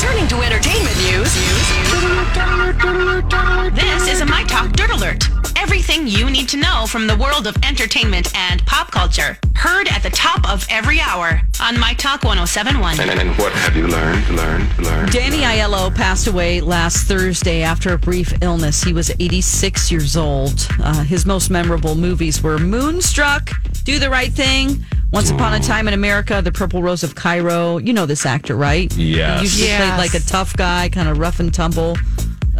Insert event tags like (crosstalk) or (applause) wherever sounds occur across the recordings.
Turning to entertainment news. This is a My Talk Dirt Alert. Everything you need to know from the world of entertainment and pop culture. Heard at the top of every hour on My Talk 1071. And, and what have you learned, learned, learned? Danny Aiello passed away last Thursday after a brief illness. He was 86 years old. Uh, his most memorable movies were Moonstruck, Do the Right Thing, Once Upon a Time in America, The Purple Rose of Cairo. You know this actor, right? Yes. He usually Yes. played like a tough guy, kind of rough and tumble.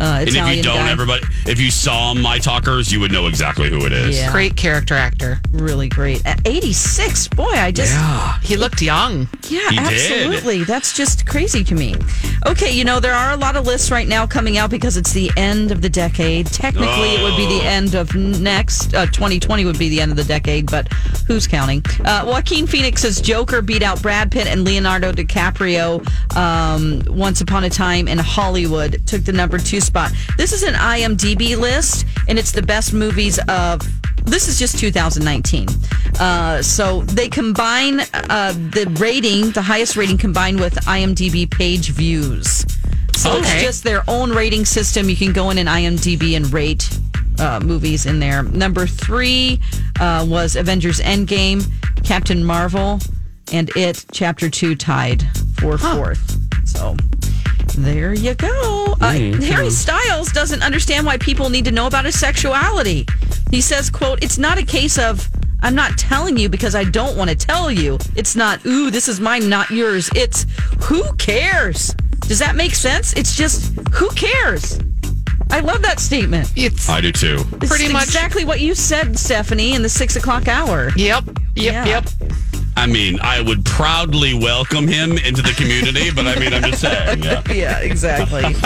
Uh, And if you don't, guy. everybody, if you saw my talkers, you would know exactly who it is. Yeah. Great character actor. really great. At 86, boy, I just He looked young. Yeah, He did. absolutely. That's just crazy to me. Okay, you know, there are a lot of lists right now coming out because it's the end of the decade. Technically, it would be the Oh. end of next. Uh, 2020 would be the end of the decade, but who's counting? Uh, Joaquin Phoenix's Joker beat out Brad Pitt and Leonardo DiCaprio um, once upon a time in Hollywood, took the number two spot. This is an IMDb list, and it's the best movies of this is just 2019. Uh, so they combine uh, the rating, the highest rating combined with IMDb page views. So it's just their own rating system. You can go in an IMDb and rate uh, movies in there. Number three uh, was Avengers Endgame, Captain Marvel, and It Chapter 2 tied for fourth. So there you go. Uh, Harry Styles doesn't understand why people need to know about his sexuality. He says, quote, it's not a case of I'm not telling you because I don't want to tell you. It's not, ooh, this is mine, not yours. It's who cares? Does that make sense? It's just who cares? I love that statement. It's I do too. It's Pretty much- exactly what you said, Stephanie, in the six o'clock hour. yep, yep, Yeah. yep. I mean, I would proudly welcome him into the community, but I mean, I'm just saying, yeah. (laughs) Yeah, exactly. (laughs) All He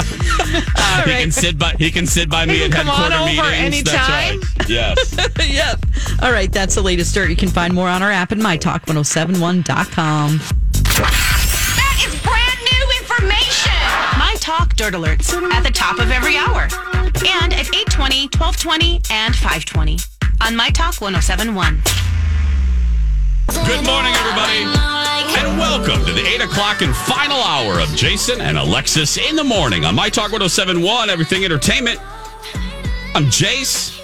right. can sit by he can sit by me He at can come on over meetings. That's anytime. right. Yes. (laughs) yep. All right, that's the latest dirt. You can find more on our app at mytalk1071.com. That is brand new information. My Talk Dirt Alerts at the top of every hour. And at 820, 1220, and 520 on My Talk 1071. Good morning, everybody, and welcome to the eight o'clock and final hour of Jason and Alexis in the morning on My Talk 1071, Everything Entertainment. I'm Jace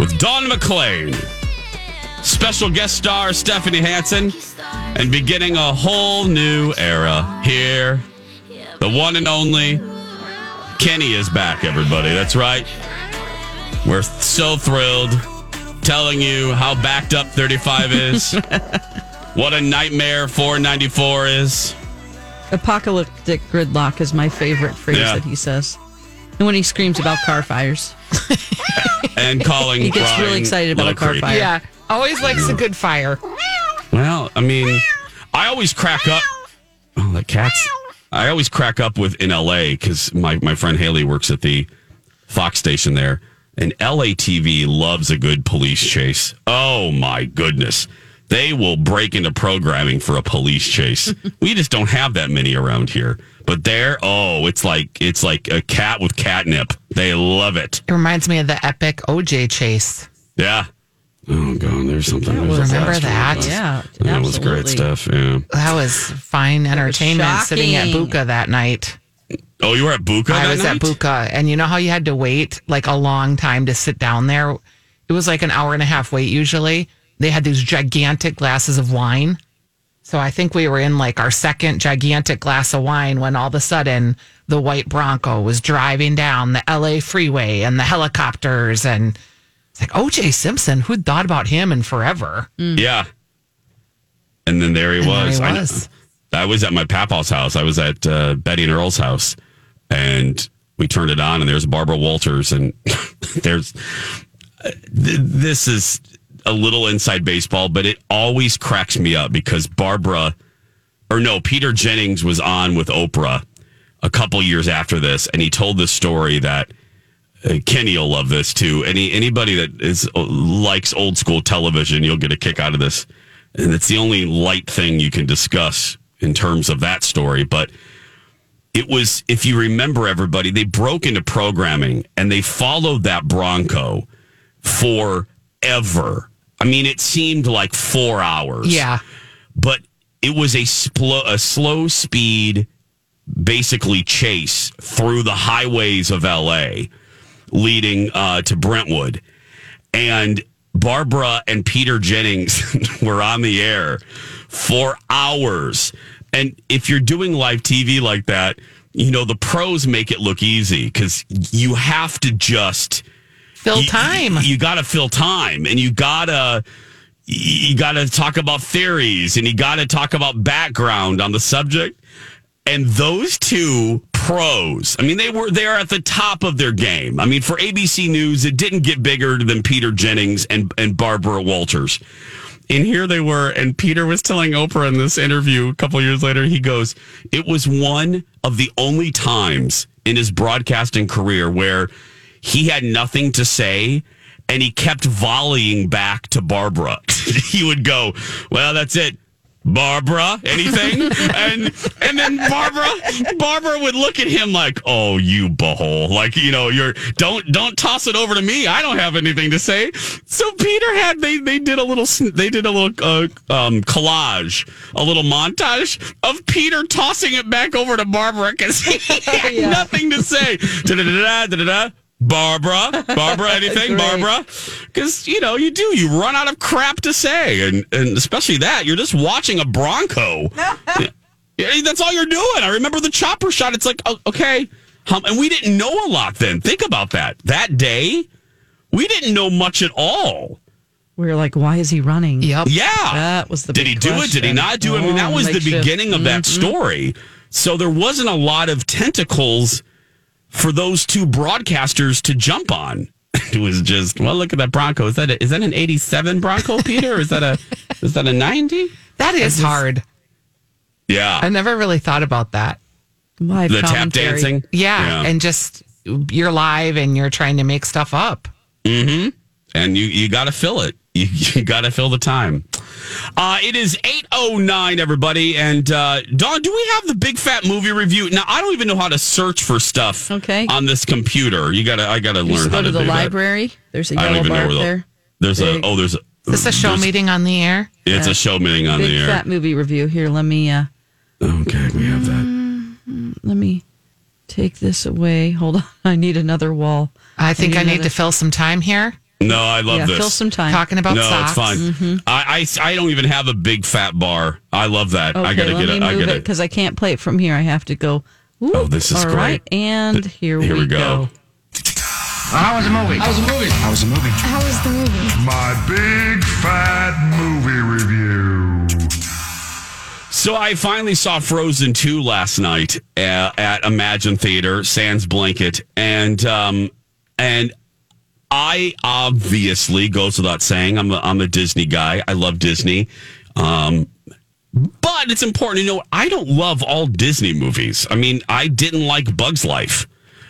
with Dawn McClain, special guest star Stephanie Hansen, and beginning a whole new era here. The one and only Kenny is back, everybody. That's right. We're so thrilled telling you how backed up 35 is. (laughs) what a nightmare 494 is. Apocalyptic gridlock is my favorite phrase Yeah. that he says. And when he screams about car fires, (laughs) And calling he gets Brian really excited about a car Creek. fire. Yeah, always likes a good fire. Well, I mean, I always crack up. Oh, the cats. I always crack up with in LA because my, my friend Haley works at the Fox station there. And LA TV loves a good police chase. Oh my goodness. They will break into programming for a police chase. (laughs) we just don't have that many around here. But there, oh, it's like it's like a cat with catnip. They love it. It reminds me of the epic OJ chase. Yeah. Oh god, there's something. there's Remember fast one. that? Yeah, That was great stuff. Yeah. That was fine entertainment sitting at. Buca that night. Oh, you were at Buca. I was night? at Buca, and you know how you had to wait like a long time to sit down there? It was like an hour and a half wait usually. They had these gigantic glasses of wine So I think we were in like our second gigantic glass of wine when all of a sudden the white Bronco was driving down the LA freeway and the helicopters and it's like OJ Simpson, who'd thought about him in forever? Yeah. And then there he And there was. he I- was. I, was at my papa's house. I was at uh, Betty and Earl's house, and we turned it on, and there's Barbara Walters, and (laughs) there's th- this is a little inside baseball, but it always cracks me up because Barbara, or no, Peter Jennings was on with Oprah a couple years after this, and he told this story that uh, Kenny will love this too. Any anybody that is uh, likes old school television, you'll get a kick out of this, and it's the only light thing you can discuss in terms of that story. But it was, if you remember, everybody, they broke into programming and they followed that Bronco forever. I mean, it seemed like four hours Yeah. but it was a splo- a slow speed basically chase through the highways of LA leading uh, to Brentwood and Barbara and Peter Jennings (laughs) were on the air for hours and if you're doing live TV like that you know the pros make it look easy cuz you have to just Fill you- time. You, you got to fill time, and you gotta you got to talk about theories, and you got to talk about background on the subject. And those two pros, I mean, they were there at the top of their game. I mean, for ABC News, it didn't get bigger than Peter Jennings and and Barbara Walters. And here they were, and Peter was telling Oprah in this interview a couple years later, he goes, It was one of the only times in his broadcasting career where he had nothing to say and he kept volleying back to Barbara. (laughs) he would go, Well, that's it. Barbara, anything? (laughs) and and then Barbara Barbara would look at him like, "Oh, you butthole!" Like you know, you're don't don't toss it over to me. I don't have anything to say. So Peter had they they did a little they did a little uh, um, collage, a little montage of Peter tossing it back over to Barbara because he (laughs) had nothing to say. Barbara, Barbara, (laughs) anything, Barbara? Because you know you do. You run out of crap to say, and and especially that you're just watching a Bronco. (laughs) Yeah, that's all you're doing. I remember the chopper shot. It's like, oh, okay, um, and we didn't know a lot then. Think about that. That day, we didn't know much at all. We were like, why is he running? Yep. Yeah, That was the Did big he do it? Did he not do it? I mean, that Oh, was the makeshift. beginning of that story. So there wasn't a lot of tentacles for those two broadcasters to jump on. (laughs) It was just, well, look at that Bronco. Is that a, is that an '87 Bronco, (laughs) Peter? Is that a is that a '90? That is hard. Yeah, I never really thought about that. Live the tap commentary. dancing. Yeah, and just you're live and you're trying to make stuff up. Mm-hmm. And you you got to fill it. (laughs) You, you got to fill the time. Uh, it is eight oh nine, everybody. And uh, Dawn, do we have the big fat movie review? Now I don't even know how to search for stuff. Okay. On this computer, you gotta I gotta You learn just how go to to the do that. library. There's a I don't yellow even know bar where the there. there's Big. a oh there's a Is this a show meeting on the air? It's Yeah. a show meeting on Big the air. fat movie review. Here, let me uh, Okay, we have that. let me take this away. Hold on, (laughs) I need another wall. I think I need another- to fill some time here. No, I love yeah, this. fill some time. Talking about no, socks. it's fine. Mm-hmm. I, I I don't even have a big fat bar. I love that. Okay, I gotta let get me it. I move gotta. it because I can't play it from here. I have to go. Oh, this is All great. right, and here, Here we we go. How was the movie? How was the movie? How was the movie? How was the movie? My big fat movie review. So I finally saw Frozen 2 last night uh, at Emagine Theater, Sans Blanket, and um, and I obviously goes without saying I'm a, I'm a Disney guy. I love Disney, um, but it's important to know I don't love all Disney movies. I mean, I didn't like Bugs Life.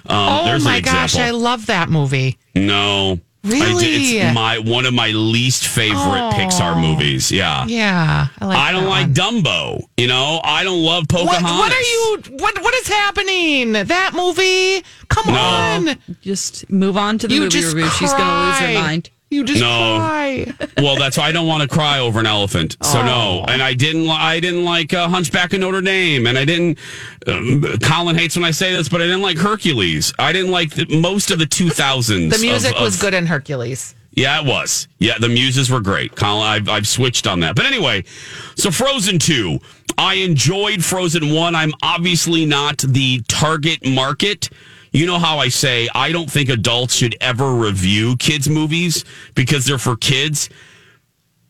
Um, oh my gosh. I love that movie. no. I did, Really? it's my one of my least favorite Pixar movies. Yeah. Yeah, I like. I don't that like one. Dumbo. You know, I don't love Pocahontas. What, what are you? What What is happening? That movie? Come No. on! Just move on to the You movie just review. She's going to lose her mind. You just No. cry. Well, that's why I don't want to cry over an elephant. So no, and I didn't. I didn't like uh, Hunchback of Notre Dame, and I didn't. Um, Colin hates when I say this, but I didn't like Hercules. I didn't like the, most of the two thousands. The music was good in Hercules. Yeah, it was. Yeah, the muses were great. Colin, I've, I've switched on that. But anyway, so Frozen 2. I enjoyed Frozen 1. I'm obviously not the target market. You know how I say I don't think adults should ever review kids' movies because they're for kids.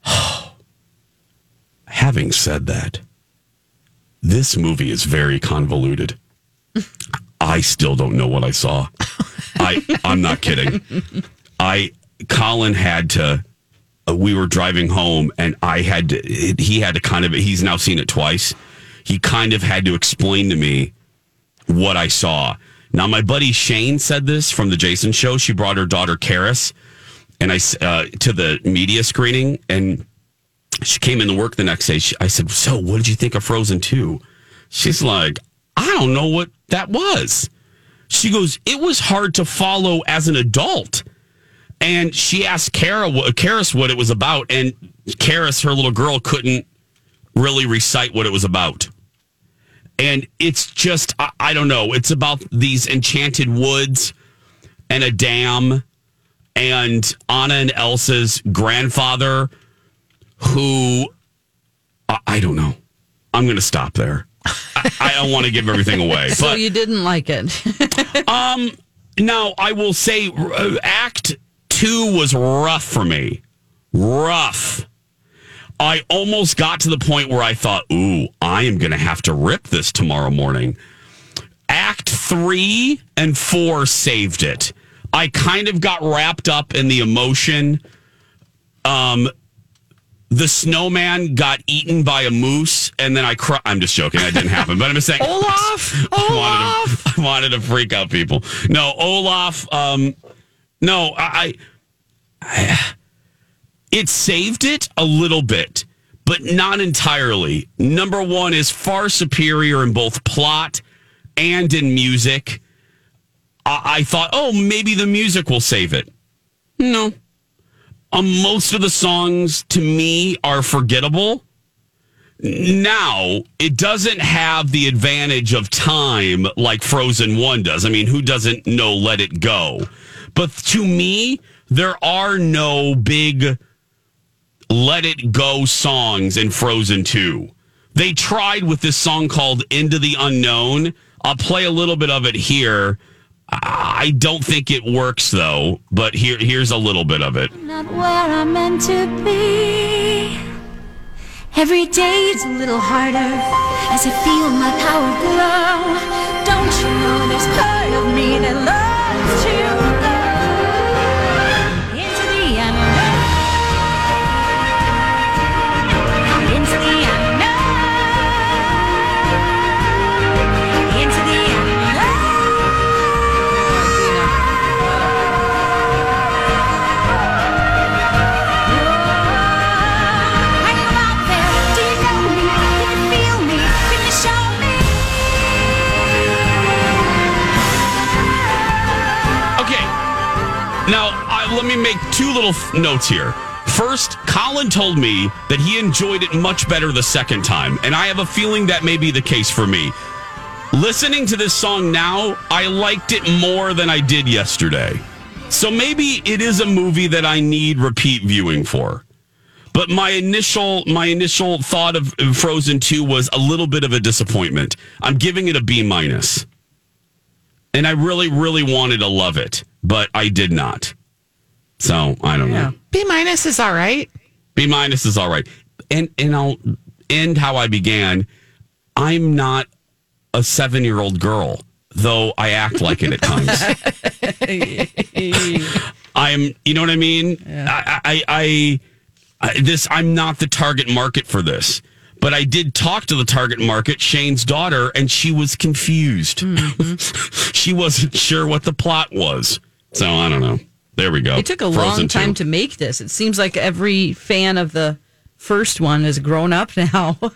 (sighs) Having said that, this movie is very convoluted. I still don't know what I saw. I I'm not kidding. I Colin had to. Uh, we were driving home, and I had to. It, he had to kind of. He's now seen it twice. He kind of had to explain to me what I saw. Now, my buddy Shane said this from the Jason Show. She brought her daughter Karis, and I uh, to the media screening, and she came into work the next day. She, I said, "So, what did you think of Frozen 2? She's like, "I don't know what that was." She goes, "It was hard to follow as an adult." And she asked Kara, Karis what it was about, and Karis, her little girl, couldn't really recite what it was about. And it's just, I, I don't know. It's about these enchanted woods and a dam, and Anna and Elsa's grandfather, who I, I don't know. I'm going to stop there. I, I don't want to give everything (laughs) away. So but you didn't like it. (laughs) um, now I will say, uh, Act Two was rough for me. Rough. I almost got to the point where I thought, "Ooh, I am going to have to rip this tomorrow morning." Act Three and Four saved it. I kind of got wrapped up in the emotion. Um, the snowman got eaten by a moose, and then I cry. I'm just joking. That didn't happen, but I'm just saying. (laughs) Olaf, (laughs) I wanted, Olaf. to, (laughs) I wanted to freak out people. No, Olaf. Um, no, I, I. It saved it a little bit, but not entirely. Number one is far superior in both plot and in music. I, I thought, oh, maybe the music will save it. No. Um, most of the songs to me are forgettable. Now, it doesn't have the advantage of time like Frozen 1 does. I mean, who doesn't know Let It Go? But to me, there are no big Let It Go songs in Frozen 2. They tried with this song called Into the Unknown. I'll play a little bit of it here. I don't think it works though, but here here's a little bit of it. Not where I'm meant to be. Every day it's a little harder as I feel my power grow. Don't you know there's part of me that loves me make two little f- notes here. First, Colin told me that he enjoyed it much better the second time, and I have a feeling that may be the case for me. Listening to this song now, I liked it more than I did yesterday. So maybe it is a movie that I need repeat viewing for. But my initial my initial thought of Frozen 2 was a little bit of a disappointment. I'm giving it a B minus. And I really really wanted to love it, but I did not. So, I don't know. B minus is all right. B minus is all right. And and I'll end how I began. I'm not a seven year old girl, though I act like it at (laughs) times. (laughs) I'm, you know what I mean? I, I, I, I, this, I'm not the target market for this. But I did talk to the target market, Shane's daughter, and she was confused. Mm-hmm. (laughs) she wasn't sure what the plot was. So I don't know. There we go. It took a Frozen long time 2. to make this. It seems like every fan of the first one is grown up now. (laughs)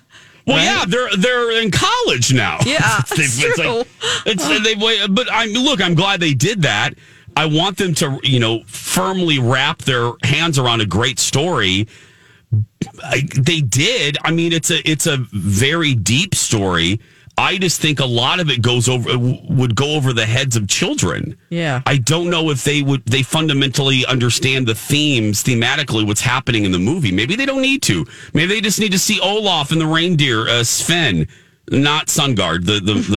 Well, yeah, they're they're in college now. Yeah, (laughs) it's true. like it's they but I'm look. I'm glad they did that. I want them to you know firmly wrap their hands around a great story. I, they did. I mean, it's a it's a very deep story. I just think a lot of it goes over would go over the heads of children. Yeah. I don't know if they would they fundamentally understand the themes thematically what's happening in the movie. Maybe they don't need to. Maybe they just need to see Olaf and the reindeer, uh, Sven, not Sungard. The the, the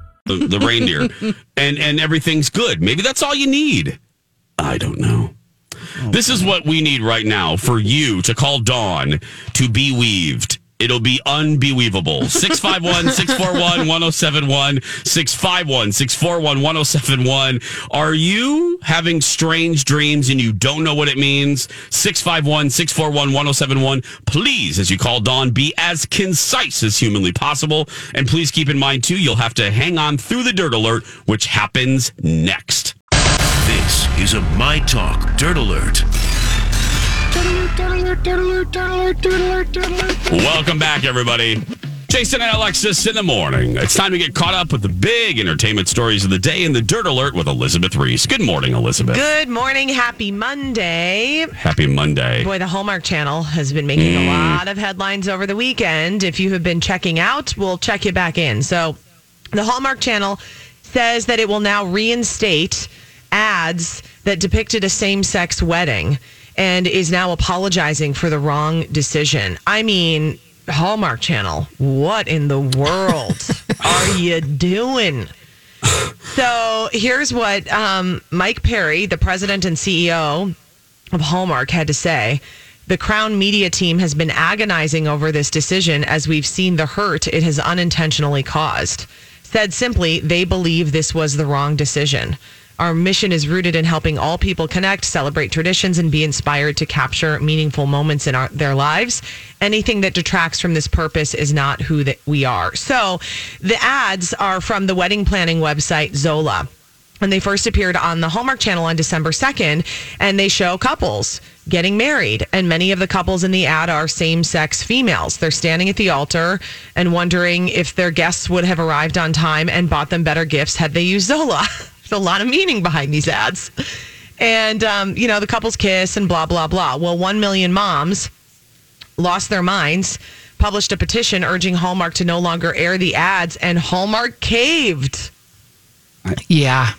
The, the reindeer, and and everything's good. Maybe that's all you need. I don't know. This is what we need right now for you to call Dawn to be weaved. It'll be unbelievable. (laughs) 651 641 1071. 651 641 1071. Are you having strange dreams and you don't know what it means? 651 641 1071. Please, as you call Dawn, be as concise as humanly possible. And please keep in mind, too, you'll have to hang on through the dirt alert, which happens next. This is a My Talk Dirt Alert. Welcome back, everybody. Jason and Alexis in the morning. It's time to get caught up with the big entertainment stories of the day in the Dirt Alert with Elizabeth Ries. Good morning, Elizabeth. Good morning. Happy Monday. Happy Monday. Boy, the Hallmark Channel has been making Mm. a lot of headlines over the weekend. If you have been checking out, we'll check you back in. So, the Hallmark Channel says that it will now reinstate ads that depicted a same sex wedding and is now apologizing for the wrong decision. I mean, Hallmark Channel, what in the world (laughs) are you doing? So here's what um, Mike Perry, the president and CEO of Hallmark, had to say. The Crown Media team has been agonizing over this decision as we've seen the hurt it has unintentionally caused. Said simply, they believe this was the wrong decision. Our mission is rooted in helping all people connect, celebrate traditions, and be inspired to capture meaningful moments in our, their lives. Anything that detracts from this purpose is not who that we are. So, the ads are from the wedding planning website Zola. And they first appeared on the Hallmark Channel on December 2nd, and they show couples getting married. And many of the couples in the ad are same sex females. They're standing at the altar and wondering if their guests would have arrived on time and bought them better gifts had they used Zola. (laughs) There's a lot of meaning behind these ads. And, um, you know, the couples kiss and blah, blah, blah. Well, 1 million moms lost their minds, published a petition urging Hallmark to no longer air the ads, and Hallmark caved. Yeah.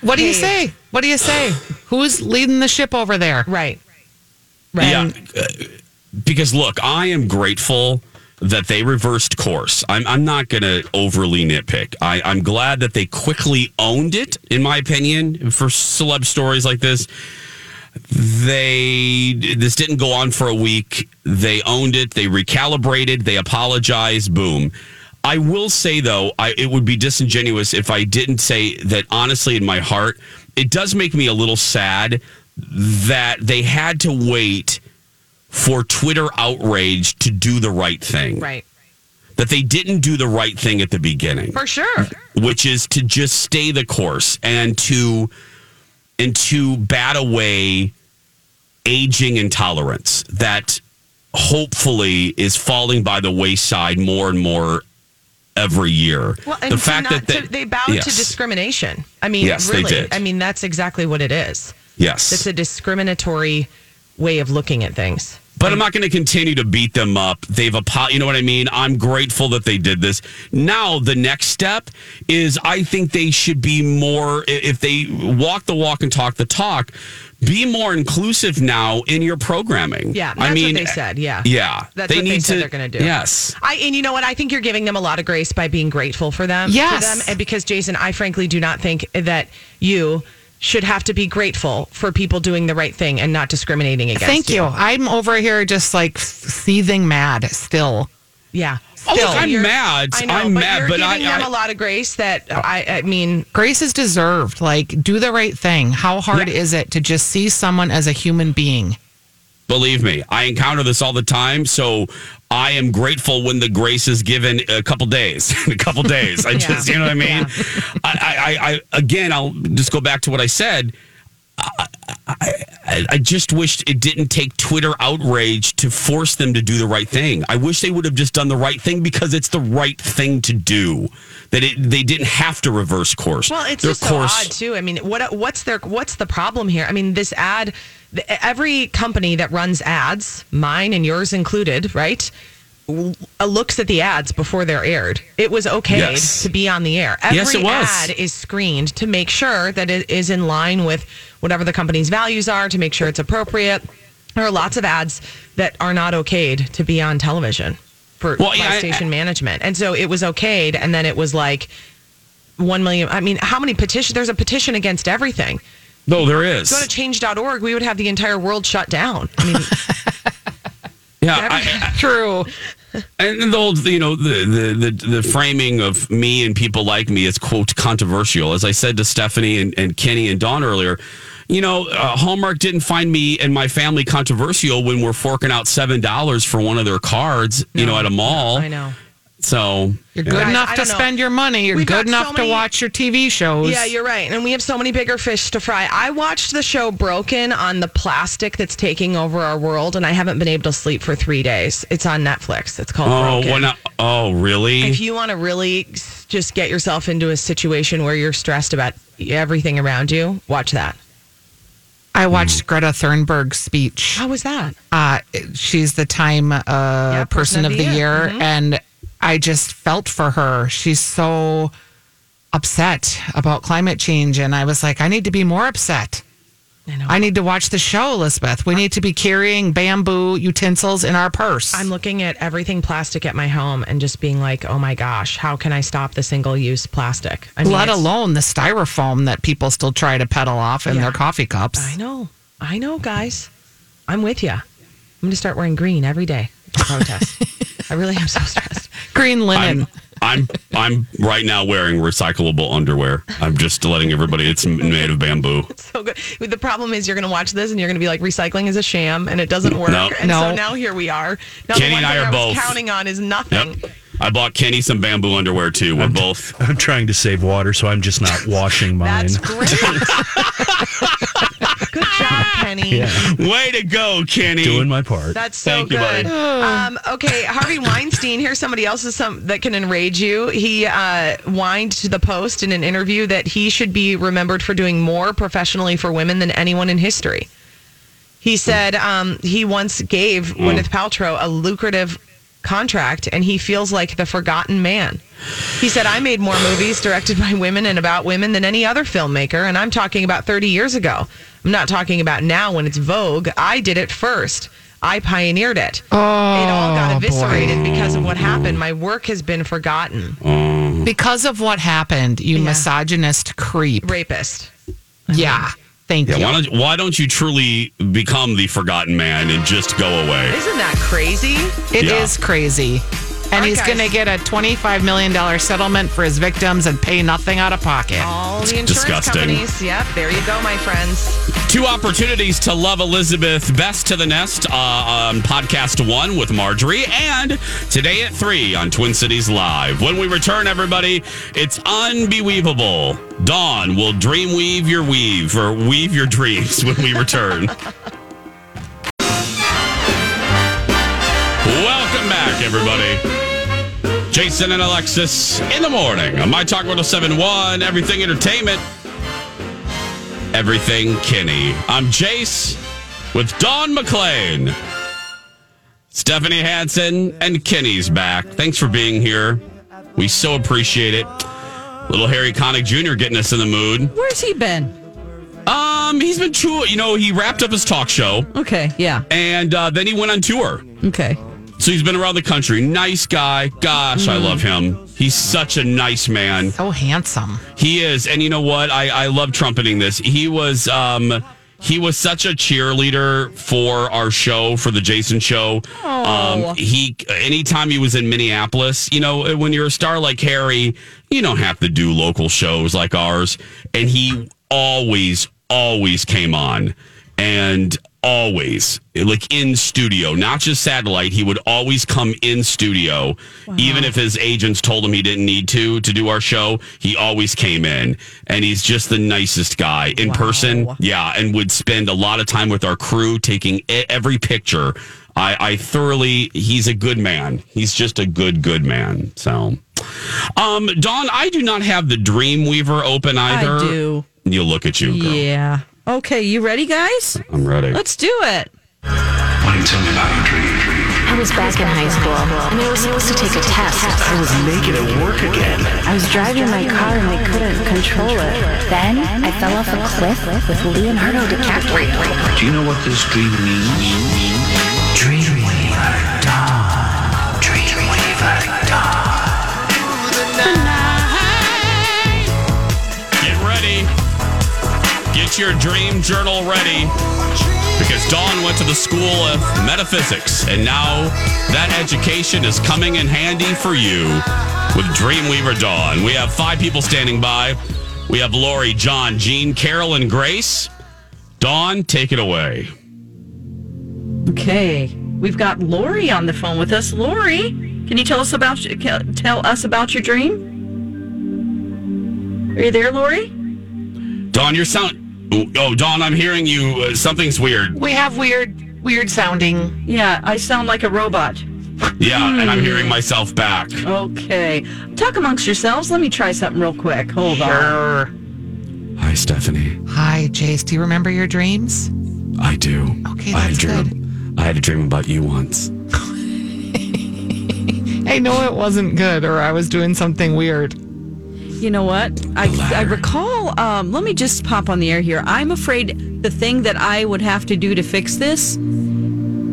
What do you say? What do you say? Who's leading the ship over there? Right. Right. Yeah, uh, because look, I am grateful that they reversed course. I'm, I'm not going to overly nitpick. I, I'm glad that they quickly owned it, in my opinion, for celeb stories like this. They this didn't go on for a week. They owned it. They recalibrated. They apologized. Boom. I will say though, I, it would be disingenuous if I didn't say that. Honestly, in my heart, it does make me a little sad that they had to wait for Twitter outrage to do the right thing. Right. That they didn't do the right thing at the beginning For sure. which is to just stay the course and to and to bat away aging intolerance that hopefully is falling by the wayside more and more every year. Well, and the fact not- that to- they bowed yes. to discrimination. I mean, Yes, they did. I mean, that's exactly what it is. yes, It's a discriminatory way of looking at things. But I'm not going to continue to beat them up. They've apo- you know what I mean? I'm grateful that they did this. Now the next step is I think they should be more if they walk the walk and talk the talk, be more inclusive now in your programming. Yeah, that's I mean, what they said. Yeah, Yeah, that's what they said they're going to do. Yes. I and you know what? I think you're giving them a lot of grace by being grateful for them. Yes. for them, and because Jason, I frankly do not think that you should have to be grateful for people doing the right thing and not discriminating against. You. Thank you. I'm over here just like seething mad still. Yeah. Oh, Still, look, I'm you're- mad. I know, I'm but mad, you're but I- giving them I- a lot of grace. That I, I mean, Grace is deserved. Like, do the right thing. How hard is it to just see someone as a human being? Believe me, I encounter this all the time. So I am grateful when the grace is given a couple days. (laughs) a couple days. I just, you know what I mean? I, I, I, again, I'll just go back to what I said. I, I, I just wished it didn't take Twitter outrage to force them to do the right thing. I wish they would have just done the right thing because it's the right thing to do. That it, they didn't have to reverse course. Well, it's Their just so odd too. I mean, what what's their what's the problem here? I mean, this ad, every company that runs ads, mine and yours included, right? Looks at the ads before they're aired. It was okay Yes. to be on the air. Every Yes, it was. ad is screened to make sure that it is in line with whatever the company's values are, to make sure it's appropriate. There are lots of ads that are not okayed to be on television for Well, yeah, I- station management, and so it was okayed, and then it was like one million. I mean, how many petition? There's a petition against everything. No, there is. Go to change.org. We would have the entire world shut down. I mean, (laughs) Yeah, I, I, (laughs) true. And the old, you know, the, the the the framing of me and people like me is quote controversial. As I said to Stephanie and, and Kenny and Dawn earlier, you know, uh, Hallmark didn't find me and my family controversial when we're forking out seven dollars for one of their cards, you know, at a mall. I know. So You're yeah. good Guys, enough I to don't know. spend your money. You're We've good got so enough to watch your TV shows. Yeah, you're right. And we have so many bigger fish to fry. I watched the show Broken on the plastic that's taking over our world, and I haven't been able to sleep for three days. It's on Netflix. It's called Oh, Broken. not? Oh, really? If you want to really just get yourself into a situation where you're stressed about everything around you, watch that. I watched Greta Thunberg's speech. How was that? Uh, she's the Time uh, person, of the, year, Mhm. and I just felt for her. She's so upset about climate change, and I was like, I need to be more upset. I know. I need to watch the show, Elizabeth. We need to be carrying bamboo utensils in our purse. I'm looking at everything plastic at my home and just being like, oh my gosh, how can I stop the single use plastic? I Let alone the styrofoam that people still try to peddle off in Yeah. their coffee cups. I know. I know, guys. I'm with you. I'm going to start wearing green every day to protest. (laughs) I really am so stressed. Green linen. I'm I'm I'm right now wearing recyclable underwear. I'm just letting everybody. It's made of bamboo. (laughs) So good. The problem is you're going to watch this and you're going to be like, recycling is a sham and it doesn't work. No. And so now here we are. Now Kenny the and I are I both. counting on is nothing. Yep. I bought Kenny some bamboo underwear too. We're both. I'm trying to save water, so I'm just not washing mine. That's great. (laughs) (laughs) good job, Kenny. Yeah. Way to go, Kenny. Doing my part. That's so Thank you, good. buddy. Um, okay, Harvey Weinstein. Here's somebody else some that can enrage you. He uh, whined to the Post in an interview that he should be remembered for doing more professionally for women than anyone in history. He said um, he once gave Gwyneth Paltrow a lucrative contract, and he feels like the forgotten man. He said, "I made more movies directed by women and about women than any other filmmaker, and I'm talking about 30 years ago. I'm not talking about now when it's vogue. I did it first. I pioneered it. Oh, it all got oh, eviscerated because of what happened. My work has been forgotten. Mm. Because of what happened, you misogynist creep. Rapist. Yeah. Thank Yeah, you. why don't why don't you truly become the forgotten man and just go away? Isn't that crazy? It is Yeah. crazy. And he's guys. going to get a $25 million settlement for his victims and pay nothing out of pocket. All the insurance disgusting. companies. Yep, there you go, my friends. Two opportunities to love Elizabeth Best to the Nest uh, on podcast one with Marjorie, and today at three on Twin Cities Live. When we return, everybody, it's unbelievable. Dawn will dream weave your weave or weave your dreams when we return. (laughs) Welcome back, everybody. Jason and Alexis in the morning on My Talk 1071, Everything Entertainment. Everything Kenny. I'm Jace with Dawn McClain. Stephanie Hansen and Kenny's back. Thanks for being here. We so appreciate it. Little Harry Connick Jr. getting us in the mood. Where's he been? Um, he's been tour. You know, he wrapped up his talk show. Okay, yeah. And uh, then he went on tour. Okay. So he's been around the country. Nice guy. Gosh, I love him. He's such a nice man. So handsome. He is, and you know what? I I love trumpeting this. He was um he was such a cheerleader for our show for the Jason show. Oh. Um he anytime he was in Minneapolis, you know, when you're a star like Harry, you don't have to do local shows like ours, and he always always came on. And always like in studio, not just satellite. He would always come in studio, even if his agents told him he didn't need to to do our show. He always came in, and he's just the nicest guy in person. Yeah, and would spend a lot of time with our crew, taking every picture. I, I thoroughly. He's a good man. He's just a good, good man. So, um, Dawn, I do not have the Dreamweaver open either. I do. You look at you, girl. Yeah. Okay, you ready, guys? I'm ready. Let's do it. Why don't you tell me about your dream? I was back in high school, and I was supposed to take a test. I was naked at work again. I was driving my car and I couldn't control it. Then I fell off a cliff with Leonardo DiCaprio. Do you know what this dream means? Dreamweaver Dawn. Dreamweaver Dawn. Get your dream journal ready. Because Dawn went to the school of metaphysics, and now that education is coming in handy for you with Dreamweaver Dawn. We have five people standing by. We have Lori, John, Jean, Carol, and Grace. Dawn, take it away. Okay, we've got Lori on the phone with us. Lori, can you tell us about tell us about your dream? Are you there, Lori? Dawn, your sound. Oh, Dawn, I'm hearing you. Uh, something's weird. We have weird, weird sounding. Yeah, I sound like a robot. Yeah, and I'm hearing myself back. Okay, talk amongst yourselves. Let me try something real quick. Hold Sure. Hi, Stephanie. Hi, Jace. Do you remember your dreams? I do. Okay, that's I had a that's dream. I had a dream about you once. (laughs) I know it wasn't good, or I was doing something weird. You know what? I, I recall. Um, let me just pop on the air here. I'm afraid the thing that I would have to do to fix this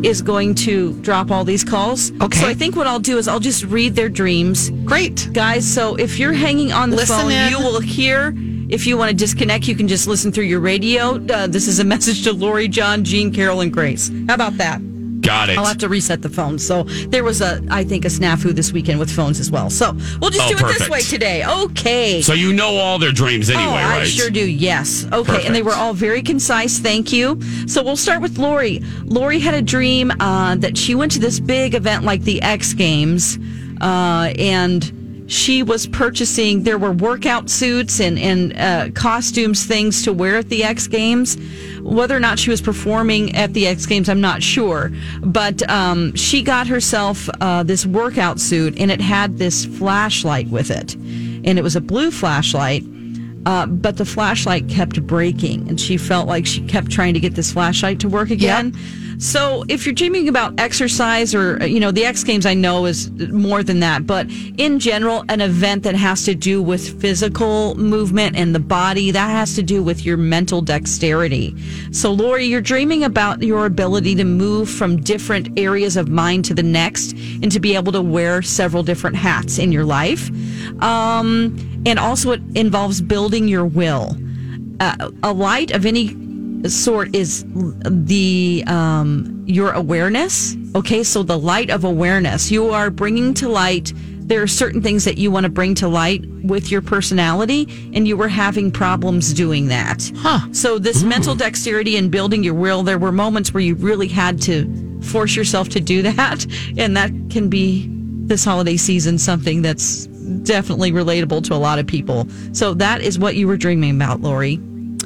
is going to drop all these calls. Okay. So I think what I'll do is I'll just read their dreams. Great. Guys, so if you're hanging on the Listen phone, in. you will hear. If you want to disconnect, you can just listen through your radio. Uh, this is a (laughs) message to Lori, John, Jean, Carol, and Grace. How about that? Got it. I'll have to reset the phone. So there was a, I think, a snafu this weekend with phones as well. So we'll just Oh, do it this way today. Okay. So you know all their dreams anyway, oh, I right? sure do. Yes. Okay. And they were all very concise. Thank you. So we'll start with Lori. Lori had a dream uh, that she went to this big event like the X Games, uh, and she was purchasing. There were workout suits and and uh, costumes, things to wear at the X Games. Whether or not she was performing at the X Games, I'm not sure. But um, she got herself uh, this workout suit, and it had this flashlight with it, and it was a blue flashlight. Uh, but the flashlight kept breaking, and she felt like she kept trying to get this flashlight to work again. So, if you're dreaming about exercise or, uh, you know, the X Games, I know is more than that, but in general, an event that has to do with physical movement and the body, that has to do with your mental dexterity. So, Lori, you're dreaming about your ability to move from different areas of mind to the next and to be able to wear several different hats in your life. Um, and also, it involves building your will. Uh, a light of any sort is the um, your awareness. Okay, so the light of awareness. You are bringing to light. There are certain things that you want to bring to light with your personality, and you were having problems doing that. Huh. So this mental dexterity and building your will. There were moments where you really had to force yourself to do that, and that can be this holiday season something that's definitely relatable to a lot of people. So that is what you were dreaming about, Lori.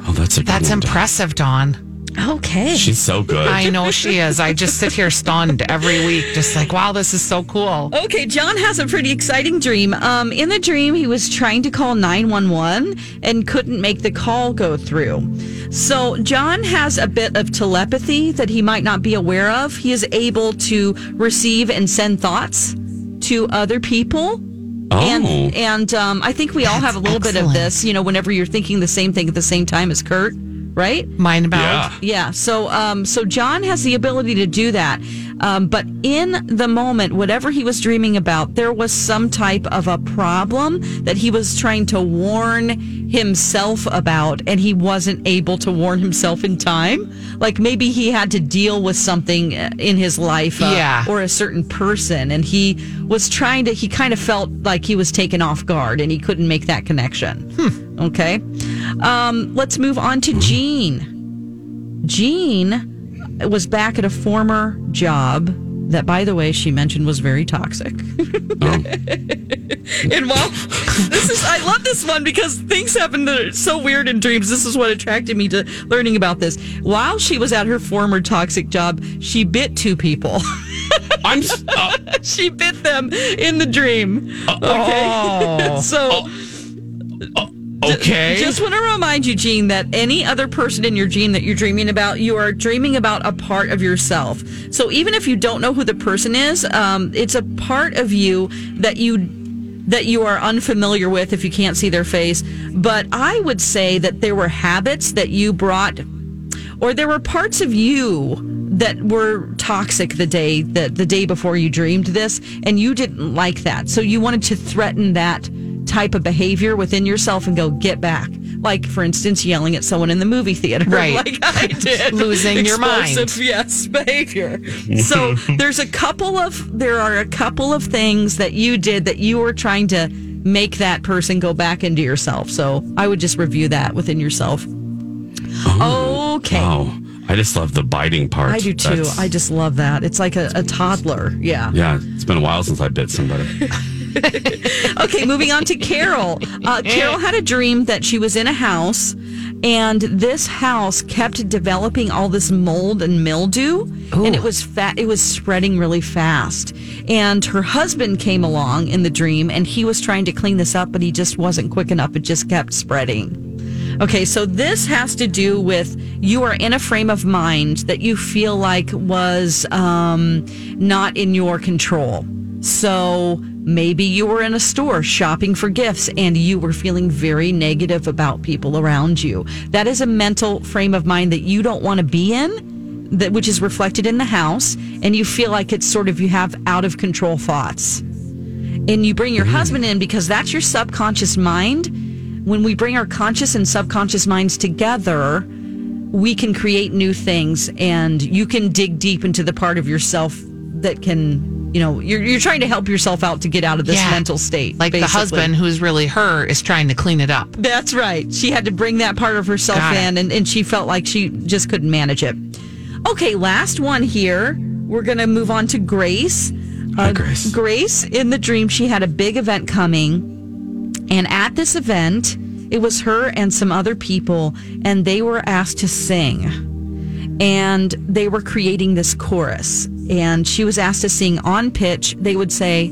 Oh, that's a good That's one, impressive, Dawn. Okay. She's so good. I know she is. I just sit here stunned every week, just like, wow, this is so cool. Okay, John has a pretty exciting dream. Um, in the dream, he was trying to call 911 and couldn't make the call go through. So, John has a bit of telepathy that he might not be aware of. He is able to receive and send thoughts to other people. Oh. And and um, I think we all have a little bit of this. You know, whenever you're thinking the same thing at the same time as Kurt, right? Mind about. Yeah. Yeah. So, um, so John has the ability to do that. Um, but in the moment, whatever he was dreaming about, there was some type of a problem that he was trying to warn himself about, and he wasn't able to warn himself in time. Like maybe he had to deal with something uh, in his life, uh, Yeah. or a certain person, and he was trying to. He kind of felt like he was taken off guard, and he couldn't make that connection. Okay. Um, let's move on to Jean. Jean was back at a former job that, by the way, she mentioned was very toxic. (laughs) and while this is, I love this one because things happen that are so weird in dreams. This is what attracted me to learning about this. While she was at her former toxic job, she bit two people. (laughs) I'm. Uh, (laughs) she bit them in the dream. Okay. oh. so. Okay. Just want to remind you, Gene, that any other person in your dream that you're dreaming about, you are dreaming about a part of yourself. So even if you don't know who the person is, um, it's a part of you that you that you are unfamiliar with if you can't see their face. But I would say that there were habits that you brought, or there were parts of you that were toxic the day that the day before you dreamed this, and you didn't like that. So you wanted to threaten that type of behavior within yourself and go get back. Like, for instance, yelling at someone in the movie theater, (laughs) Right. like I (laughs) did, Losing your mind. Explosive, yes, (laughs) behavior. so there's a couple of there are a couple of things that you did that you were trying to make that person go back into yourself. So I would just review that within yourself. okay. Wow. I just love the biting part. I do too. That's- I just love that. It's like a, a toddler. Yeah. yeah, it's been a while since I bit somebody. (laughs) okay, moving on to Carol. Uh, Carol had a dream that she was in a house, and this house kept developing all this mold and mildew, and it was fat. It was spreading really fast. And her husband came along in the dream, and he was trying to clean this up, but he just wasn't quick enough. It just kept spreading. Okay, so this has to do with you are in a frame of mind that you feel like was um, not in your control. So maybe you were in a store shopping for gifts and you were feeling very negative about people around you. That is a mental frame of mind that you don't want to be in, that which is reflected in the house, and you feel like it's sort of you have out of control thoughts and you bring your husband in because that's your subconscious mind. When we bring our conscious and subconscious minds together, we can create new things and you can dig deep into the part of yourself that can, you know, you're, you're trying to help yourself out to get out of this Yeah. mental state. Like the husband who's really her is trying to clean it up. That's right. She had to bring that part of herself Got in, and, and she felt like she just couldn't manage it. Okay, last one here. We're going to move on to Grace. Uh, Grace. Grace, in the dream, she had a big event coming. And at this event, it was her and some other people, and they were asked to sing. And they were creating this chorus. And she was asked to sing on pitch. They would say,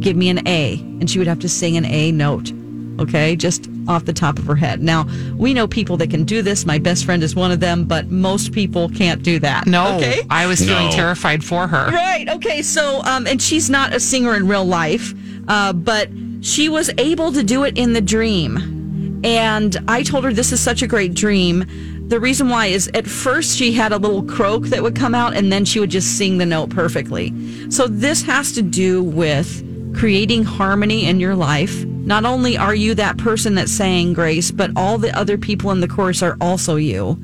Give me an A. And she would have to sing an A note. Okay, just off the top of her head. Now, we know people that can do this. My best friend is one of them, but most people can't do that. No, Okay. I was feeling No. terrified for her. Right. Okay. So, um, and she's not a singer in real life, uh, but she was able to do it in the dream. And I told her this is such a great dream. The reason why is at first she had a little croak that would come out and then she would just sing the note perfectly. So this has to do with creating harmony in your life. Not only are you that person that sang Grace, but all the other people in the chorus are also you.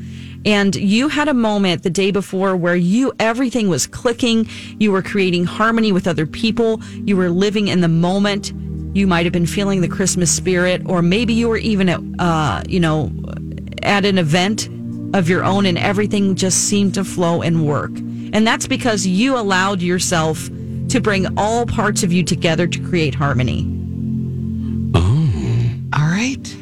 And you had a moment the day before where you everything was clicking. You were creating harmony with other people. You were living in the moment. You might have been feeling the Christmas spirit, or maybe you were even at, uh, you know, at an event of your own, and everything just seemed to flow and work. And that's because you allowed yourself to bring all parts of you together to create harmony. Oh. All right.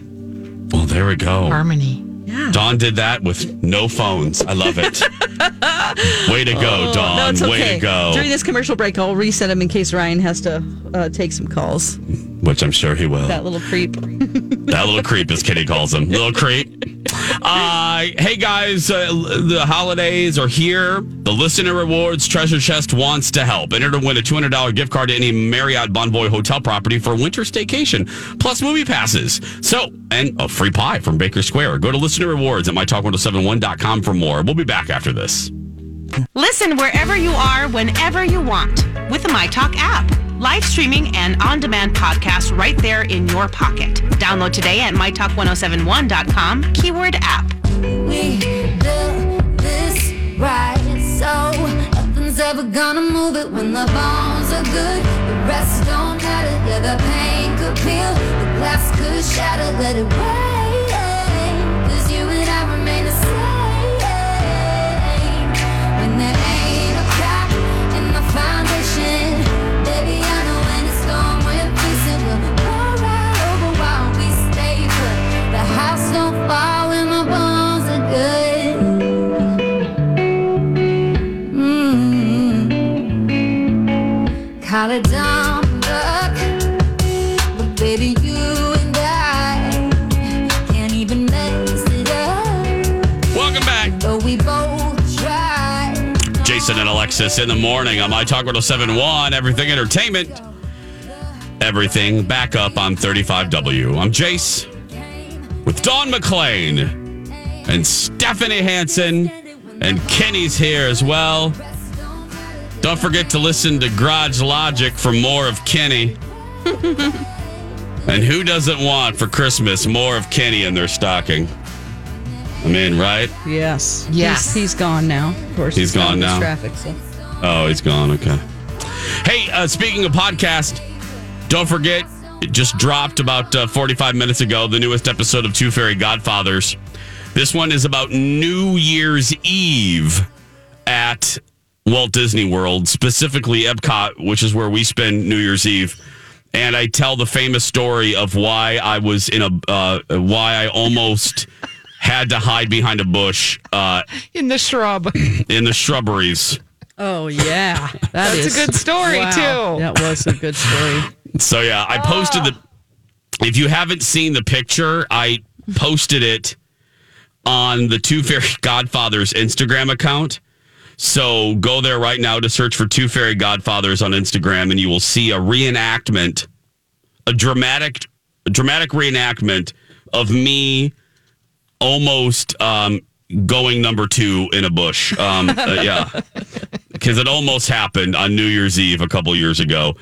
Well, there we go. Harmony. Yeah. Dawn did that with no phones. I love it. (laughs) Way to go, Oh, Dawn. no, it's Way okay. to go. During this commercial break, I'll reset him in case Ryan has to uh, take some calls. Which I'm sure he will. That little creep. That little creep, as Kitty calls him. Little creep. (laughs) Uh, hey guys, uh, the holidays are here. The listener rewards treasure chest wants to help. Enter to win a $200 gift card to any Marriott Bonvoy hotel property for winter staycation, plus movie passes. So, and a free pie from Baker Square. Go to listener rewards at mytalk1071.com for more. We'll be back after this. Listen wherever you are, whenever you want with the MyTalk app. Live streaming and on demand podcasts right there in your pocket. Download today at mytalk1071.com, keyword app. We this right, so nothing's ever gonna move it when the bones are good. The rest don't matter, yeah, the pain could peel, the glass could shatter, let it. Alexis in the morning on My Talk 1071, Everything Entertainment. Everything back up on 35W. I'm Jace with Dawn McClain and Stephanie Hansen, and Kenny's here as well. Don't forget to listen to Garage Logic for more of Kenny. (laughs) and who doesn't want for Christmas more of Kenny in their stocking? I'm in, right? Yes. Yes. He's, he's gone now. Of course, He's gone now. Traffic. So. Oh, he's gone. Okay. Hey, uh, speaking of podcast, don't forget, it just dropped about uh, 45 minutes ago, the newest episode of Two Fairy Godfathers. This one is about New Year's Eve at Walt Disney World, specifically Epcot, which is where we spend New Year's Eve. And I tell the famous story of why I was in a, uh, why I almost had to hide behind a bush uh, In the shrub. in the shrubberies. Oh yeah, (laughs) That That's a good story, wow. too. That was a good story. So yeah, I posted the. If you haven't seen the picture, I posted it on the Two Fairy (laughs) Godfathers Instagram account. So go there right now to search for Two Fairy Godfathers on Instagram, and you will see a reenactment, a dramatic, a dramatic reenactment of me almost um, going number two in a bush. Um, uh, yeah, (laughs) because it almost happened on New Year's Eve a couple years ago.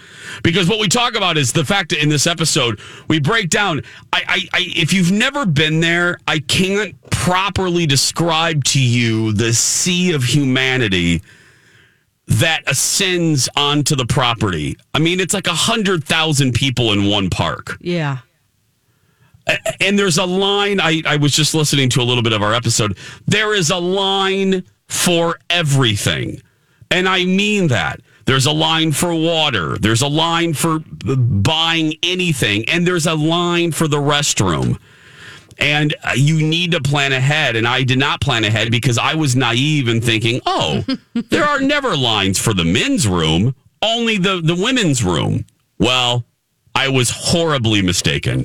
Because what we talk about is the fact that in this episode we break down. I, I, I if you've never been there, I can't properly describe to you the sea of humanity that ascends onto the property. I mean, it's like a hundred thousand people in one park Yeah. And there's a line I, I was just listening to a little bit of our episode. There is a line for everything. And i mean that. There's a line for water. There's a line for buying anything. And there's a line for the restroom. And uh, you need to plan ahead. And i did not plan ahead because i was naive in thinking oh (laughs) there are never lines for the men's room only the, the women's room. Well i was horribly mistaken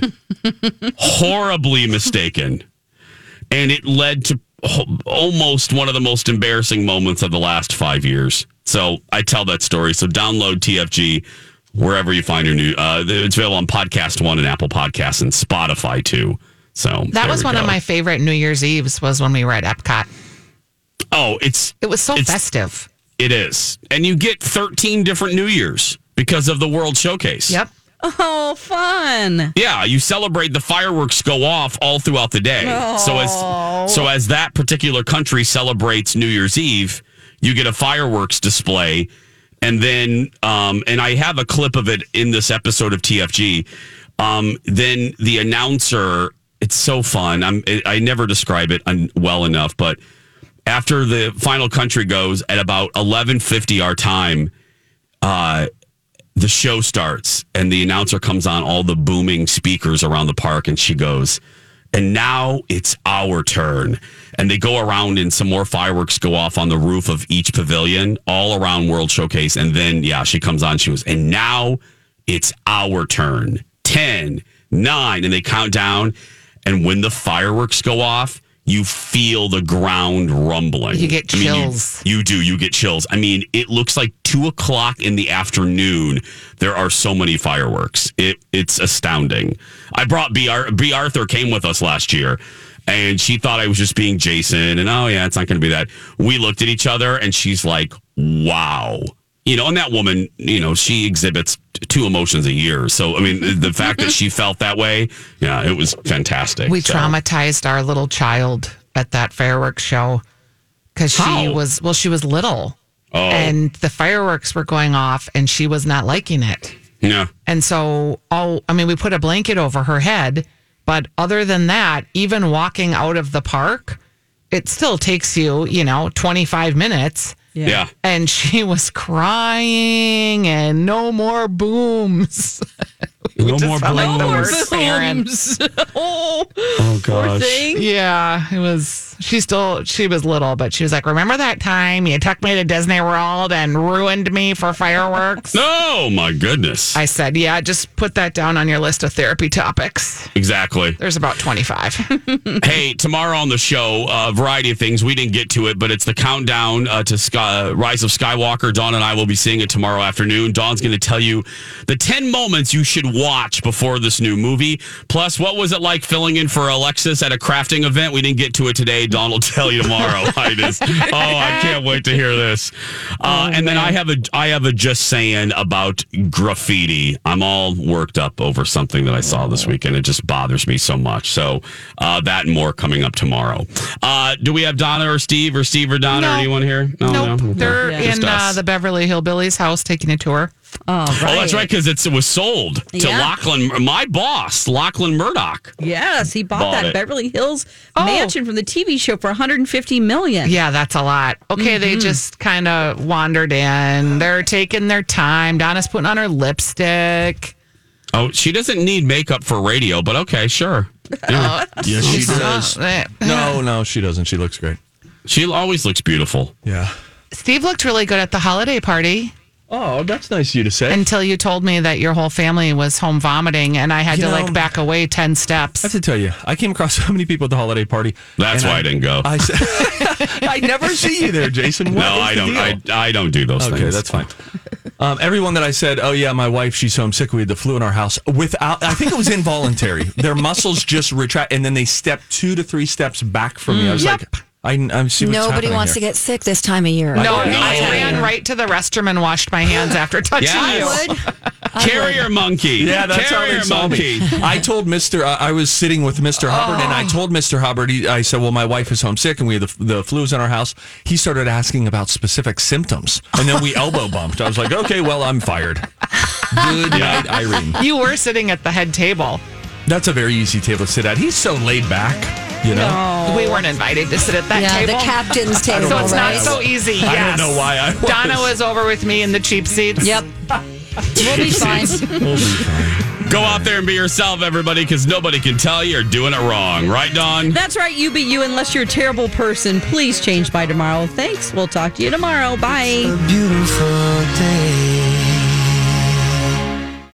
horribly mistaken. And it led to almost one of the most embarrassing moments of the last five years. So I tell that story. So download TFG wherever you find your new. Uh, it's available on Podcast One and Apple Podcasts and Spotify too. So That was one of my favorite New Year's Eves was when we were at Epcot. Oh, it's It was so festive. it is, and you get thirteen different New Years because of the World Showcase. Yep. Oh, fun. Yeah, you celebrate the fireworks go off all throughout the day. So as so as that particular country celebrates New Year's Eve, you get a fireworks display and then um and I have a clip of it in this episode of TFG. Um then the announcer it's so fun. I'm I never describe it well enough, but after the final country goes at about 11:50 our time, uh the show starts and the announcer comes on all the booming speakers around the park and she goes and now it's our turn. And they go around and some more fireworks go off on the roof of each pavilion all around world showcase. And then yeah she comes on she goes and now it's our turn. 10 9 and they count down. And when the fireworks go off you feel the ground rumbling. You get I mean, you- chills. you do. You get chills. I mean, it looks like two o'clock in the afternoon. There are so many fireworks. It it's astounding. I brought B. Ar- Bea Arthur came with us last year, and she thought I was just being Jason. And oh yeah, it's not going to be that. We looked at each other, and she's like, "Wow." You know, and that woman, you know, she exhibits two emotions a year. So, I mean, the fact that she felt that way, yeah, it was fantastic. We So- traumatized our little child at that fireworks show because she oh. was, well, she was little. Oh. And the fireworks were going off and she was not liking it. Yeah. And so, all I mean, we put a blanket over her head, but other than that, even walking out of the park, it still takes you, you know, 25 minutes. Yeah. Yeah. And she (laughs) was crying and no more booms. No more felt like the booms. (laughs) oh, Oh gosh. Yeah, it was She still she was little, but she was like, "Remember that time you took me to Disney World and ruined me for fireworks?" (laughs) Oh my goodness. I said, "Yeah, just put that down on your list of therapy topics." Exactly. There's about 25. (laughs) hey, tomorrow on the show, a variety of things. We didn't get to it, but it's the countdown uh, to Sky, Rise of Skywalker. Dawn and I will be seeing it tomorrow afternoon. Dawn's going to tell you the 10 moments you should watch before this new movie. Plus, what was it like filling in for Alexis at a crafting event? We didn't get to it today. Dawn will tell you tomorrow. (laughs) I just, oh, I can't wait to hear this. Uh, and then I have a I have a just saying about graffiti. I'm all worked up over something that I saw this weekend. It just bothers me so much. So uh, that and more coming up tomorrow. Uh, do we have Donna or Steve or Steve or Donna or anyone here? No, nope. no. Okay. They're Just in uh, the Beverly Hillbillies house taking a tour. Oh, Oh, that's right, because it was sold to Yeah. Lachlan, my boss, Lachlan Murdoch. Yes, he bought, Bought that it. Beverly Hills mansion from the TV show for 150 million. Yeah, that's a lot. Okay, they Mhm. just kind of wandered in. They're taking their time. Donna's putting on her lipstick. Oh, she doesn't need makeup for radio, but okay, sure. (laughs) Yeah. Yes, she does. (laughs) No, no, she doesn't. She looks great. She always looks beautiful. Yeah. Steve looked really good at the holiday party. Oh, that's nice of you to say. Until you told me that your whole family was home vomiting, and I had You to know- like back away ten steps. I have to tell you, I came across (laughs) so many people at the holiday party. That's why I, didn't go. I said, (laughs) I never see you there, Jason. What no, I don't. I, I don't do those okay, things. that's fine. Um, everyone that I said, oh yeah, my wife, she's home sick. We had the flu in our house. Without, I think it was involuntary. Their muscles just retract, and then they step two to three steps back from me. I was Yep. like, I, I see what's Nobody wants here. to get sick this time of year. No, I ran right to the restroom and washed my hands after (laughs) touching Yes. you. (laughs) Carrier monkey. Yeah, that's how Carrier they saw monkey. me. I told Mister, uh, I was sitting with Mister Hubbard, and I told Mister Hubbard, he, I said, "Well, my wife is homesick, and we have the, the flu's in our house." He started asking about specific symptoms, and then we (laughs) elbow bumped. I was like, "Okay, well, I'm fired." Good night, Irene. You were sitting at the head table. That's a very easy table to sit at. He's so laid back, you know. We weren't invited to sit at that Yeah, the captain's table, So it's right? not so easy. I don't know why I was. Donna was over with me in the cheap seats. Yep. We'll be fine. We'll be fine. Go out there and be yourself, everybody, because nobody can tell you're doing it wrong. Right, Dawn? That's right, you be you unless you're a terrible person. Please change by tomorrow. Thanks. We'll talk to you tomorrow. Bye. beautiful day.